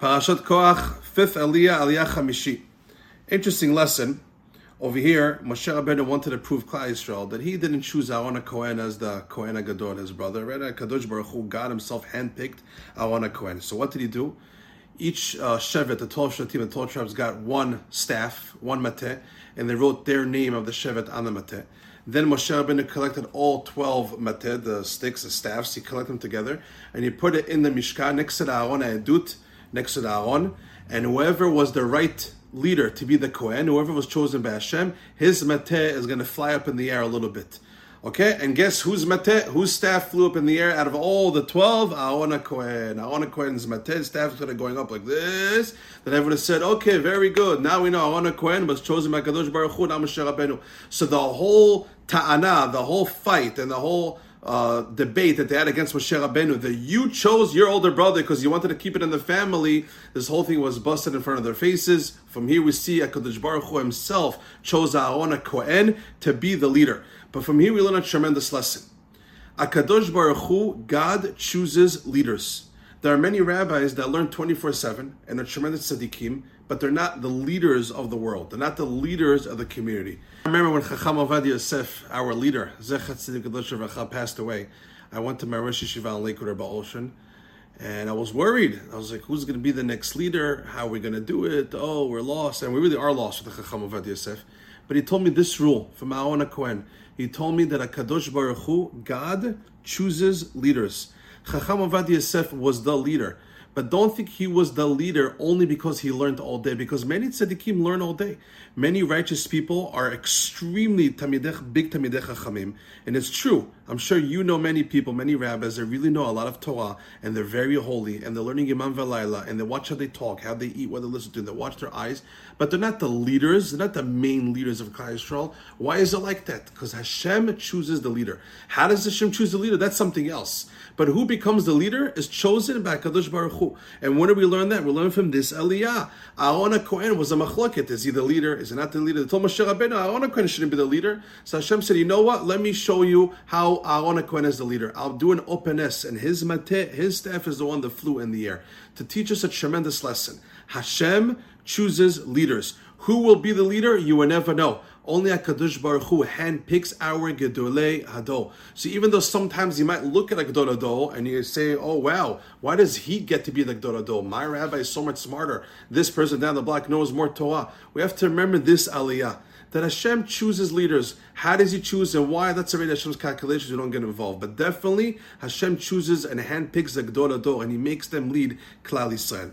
Parashat Korach, fifth Aliyah, Aliyah Chamishi. Interesting lesson. Over here, Moshe Rabbeinu wanted to prove Klal Yisrael that he didn't choose Aaron Cohen as the Kohen Gadol, his brother. Right? Kadosh Baruch Hu, God Himself handpicked Aaron Cohen. So what did He do? Each uh, Shevet, the 12 Shevatim, the 12 tribes, got one staff, one mateh, and they wrote their name of the Shevet on the mateh. Then Moshe Rabbeinu collected all 12 mateh, the sticks, the staffs, he collected them together, and he put it in the Mishkan next to the Aaron Edut, next to the Aaron, and whoever was the right leader to be the Kohen, whoever was chosen by Hashem, his mateh is going to fly up in the air a little bit. Okay, and guess whose mateh, whose staff flew up in the air out of all the 12? Aona Kohen. Aona Kohen's mateh staff started going up like this. Then everyone said, okay, very good. Now we know Aona Kohen was chosen by Kadosh Baruch Hu. So the whole ta'ana, the whole fight, and the whole uh, debate that they had against Moshe Rabbeinu that you chose your older brother because you wanted to keep it in the family. This whole thing was busted in front of their faces. From here, we see Hakadosh Baruch Hu himself chose Aaron Kohen to be the leader. But from here, we learn a tremendous lesson. Akadosh Baruch Hu, God chooses leaders. There are many rabbis that learn 24 7 and are tremendous tzaddikim, but they're not the leaders of the world. They're not the leaders of the community. I remember when Chacham Ovadia Yosef, our leader, Zecher Tzaddik passed away. I went to my Rosh Yeshiva Lakewood, Rebbe Ocean, and I was worried. I was like, who's going to be the next leader? How are we going to do it? Oh, we're lost. And we really are lost with the Chacham Ovadia Yosef. But he told me this rule from Aaron Cohen. He told me that a Kadosh Baruch Hu, God chooses leaders. Chacham Ovadia Yosef was the leader. But don't think he was the leader only because he learned all day, because many tzaddikim learn all day. Many righteous people are extremely talmidei, big talmidei chachamim, and it's true. I'm sure you know many people, many rabbis that really know a lot of Torah, and they're very holy, and they're learning Yomam Velayla, and they watch how they talk, how they eat, what they listen to, they watch their eyes, but they're not the leaders, they're not the main leaders of Yisrael. Why is it like that? Because Hashem chooses the leader. How does Hashem choose the leader? That's something else. But who becomes the leader is chosen by Kadosh Baruch And when do we learn that? We learn from this Aliyah. Aaron Cohen was a machloket. Is he the leader? Is he not the leader? They told Moshe Rabbeinu, Aaron Cohen shouldn't be the leader. So Hashem said, you know what? Let me show you how Aaron Cohen is the leader. I'll do an openness, and his mateh, his staff is the one that flew in the air to teach us a tremendous lesson. Hashem chooses leaders. Who will be the leader? You will never know. Only a Hakadosh Baruch Hu handpicks our Gedolei Hador. So even though sometimes you might look at a Gedol Hador and you say, "Oh wow, why does he get to be the Gedol Hador? My rabbi is so much smarter. This person down the block knows more Torah." We have to remember this Aliyah that Hashem chooses leaders. How does He choose and why? That's already Hashem's calculations. We don't get involved. But definitely, Hashem chooses and handpicks the Gedol Hador and He makes them lead Klal Yisrael.